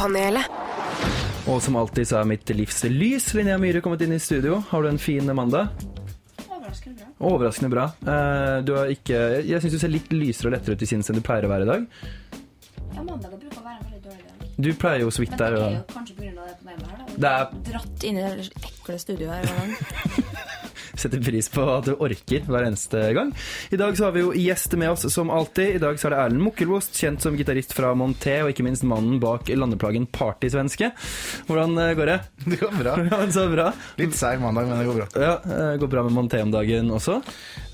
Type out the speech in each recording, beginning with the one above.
Mandagspanelet. Og som alltid så er mitt livs lys Linnea Myhre kommet inn i studio. Har du en fin mandag? Overraskende bra. Overraskende bra. Eh, Du har ikke Jeg syns du ser litt lysere og lettere ut i sinns enn du pleier å være i dag. Ja, mandag bruker å være en veldig dårlig dag. Du pleier jo så vidt der. Men det er jo kanskje pga. det problemet her. da. Det er- Dratt inn i det ekle studioet her. hver gang. sette pris på at du orker hver eneste gang. I dag så har vi jo gjester med oss som alltid. I dag så er det Erlend Mukkelvost, kjent som gitarist fra Monté, og ikke minst mannen bak landeplagen Partysvenske. Hvordan eh, går det? Det går bra. Ja, så bra. Litt seig mandag, men det går bra. Ja, eh, Går bra med Monté om dagen også.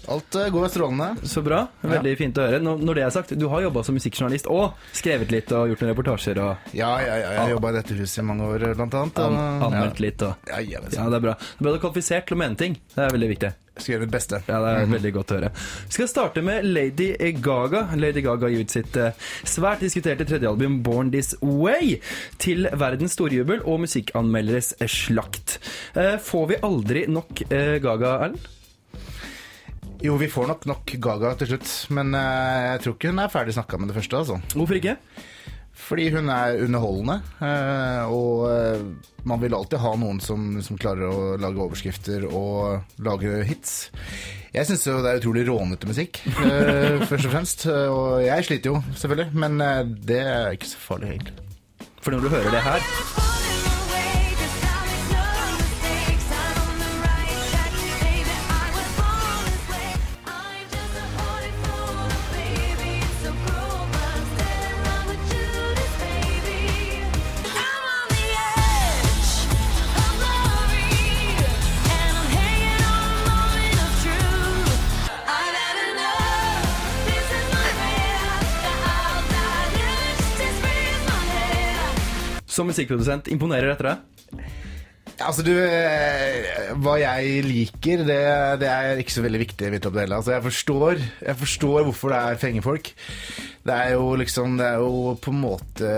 Alt eh, går strålende. Så bra. Veldig fint å høre. Når, det er sagt, du har jobba som musikkjournalist og skrevet litt og gjort noen reportasjer og Ja, ja, ja, jeg har jobba i dette huset i mange år, blant annet. an anmeldt anmeldt litt og Ja, ja, du. Ja, det er bra. Da ble kvalifisert til å mene ting. Det er veldig viktig. Jeg skal gjøre mitt beste. Ja, det er veldig godt å høre. Vi skal starte med Lady Gaga. Lady Gaga gir ut sitt eh, svært diskuterte tredje album Born This Way til verdens storjubel og musikkanmelderes slakt. Eh, får vi aldri nok eh, Gaga, Erlend? Jo, vi får nok nok Gaga til slutt, men jeg tror ikke hun er ferdig snakka med det første. altså. Hvorfor ikke? Fordi hun er underholdende, eh, og eh, man vil alltid ha noen som, som klarer å lage overskrifter og lage hits. Jeg syns jo det er utrolig rånete musikk, eh, først og fremst. Og jeg sliter jo, selvfølgelig, men det er ikke så farlig, egentlig. For når du hører det her som musikkprodusent, imponerer etter deg? Altså, du eh, Hva jeg liker, det, det er ikke så veldig viktig. Altså, jeg forstår, jeg forstår hvorfor det er fengefolk. Det er jo liksom Det er jo på en måte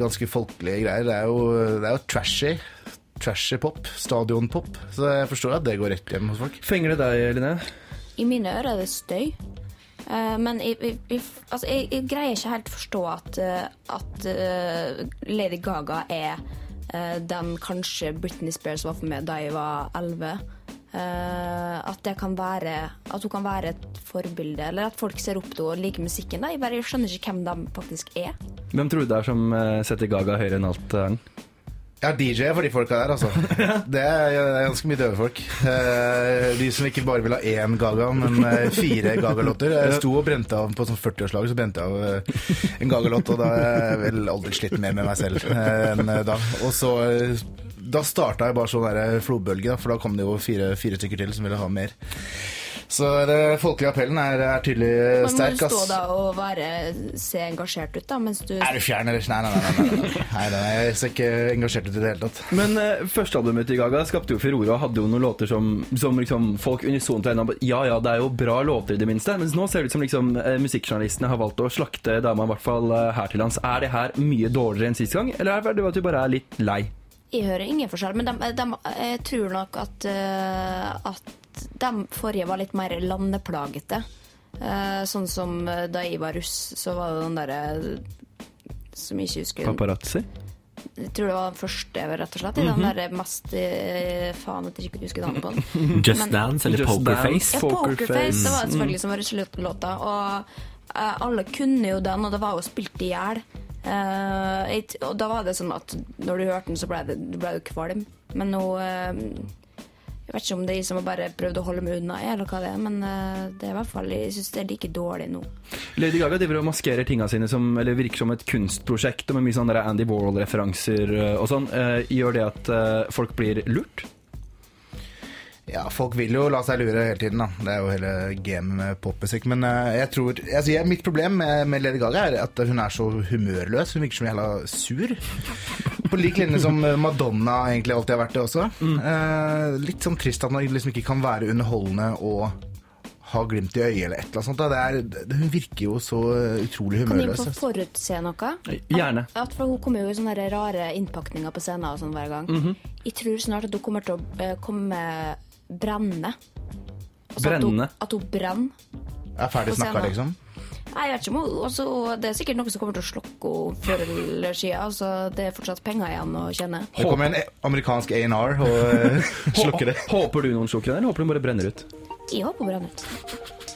ganske folkelige greier. Det er jo, det er jo trashy. Trashy pop. Stadionpop. Så jeg forstår at det går rett hjem hos folk. Fenger det deg, Linné? I mine ører er det støy. Eh, men jeg, jeg, altså jeg, jeg greier ikke helt forstå at, eh, at eh, Lady Gaga er den kanskje Britney Spears var for meg da jeg var 11. Eh, at At hun kan være et forbilde, eller at folk ser opp til henne og liker musikken. Jeg bare skjønner ikke hvem de faktisk er. Hvem tror du det er som setter Gaga høyere enn alt, Erlend? Ja, DJ for de folka der, altså. Det er, er ganske mye døve folk. Eh, De som ikke bare vil ha én Gaga, men eh, fire Gaga-låter. Jeg sto og brente av på sånn 40-årslag, så brente jeg av eh, en Gaga-låt, og da har jeg vel aldri slitt mer med meg selv enn da. Og så Da starta jeg bare sånn flodbølge, da, for da kom det jo fire, fire stykker til som ville ha mer. Så den folkelige appellen er, er tydelig Men må sterk, du stå da og være, se engasjert ut, da, mens du Er du fjern, eller? Nei, nei, nei. nei, nei, nei. nei, nei jeg ser ikke engasjert ut i det hele tatt. Men uh, førstealbumet til Gaga skapte jo furore og hadde jo noen låter som, som liksom folk unisont var enige om Ja ja, det er jo bra låter, i det minste. Mens nå ser det ut som liksom eh, musikkjournalistene har valgt å slakte dama, i hvert fall eh, her til lands. Er det her mye dårligere enn sist gang, eller er det at du bare er litt lei? Jeg hører ingen forskjell, men de, de, jeg tror nok at, uh, at de forrige var litt mer landeplagete. Eh, sånn som eh, da jeg var russ, så var det den derre Som jeg ikke husker Paparazzi? Jeg tror det var den første, rett og slett. Den derre mest eh, Faen at jeg ikke husker navnet på den. Just Men- Dance eller Just Pokerface. Ja, Pokerface. Det var selvfølgelig som var russelåta. Og uh, alle kunne jo den, og det var jo spilt i hjel. Uh, og da var det sånn at når du hørte den, så ble, det, du ble du kvalm. Men nå eh, Jeg vet ikke om det er jeg som har bare prøvd å holde meg unna, eller hva det er, men eh, det er i hvert fall Jeg syns det er like dårlig nå. Lady Gaga driver og maskerer tinga sine som Eller virker som et kunstprosjekt og med mye sånne Andy Warhol-referanser eh, og sånn. Eh, gjør det at folk blir lurt? Ja, folk vil jo la seg lure hele tiden, da. Det er jo hele gamet med popmusikk. Men jeg tror altså, jeg, Mitt problem med, med Lady Gaga er at hun er så humørløs. Hun virker som jævla sur. På lik linje som Madonna egentlig alltid har vært det også. Eh, litt sånn trist at man liksom ikke kan være underholdende og ha glimt i øyet eller et eller annet sånt. Da. Det er, det, hun virker jo så utrolig Kan vi humørløs. få forutse noe? Gjerne. At for Hun kommer jo i sånne rare innpakninger på scenen og sånn hver gang. Jeg tror snart at hun kommer til å eh, komme brennende. Altså at hun- Brennende? At hun brenner. Er ferdig snakka, liksom. Jeg vet ikke om altså, Det er sikkert noe som kommer til å slokke henne før eller siden. Altså, det er fortsatt penger igjen å tjene. Det kommer en e- amerikansk A&R og eh, slukker det. Håper du noen slukker den, eller håper du bare brenner ut? Jeg håper brenner ut.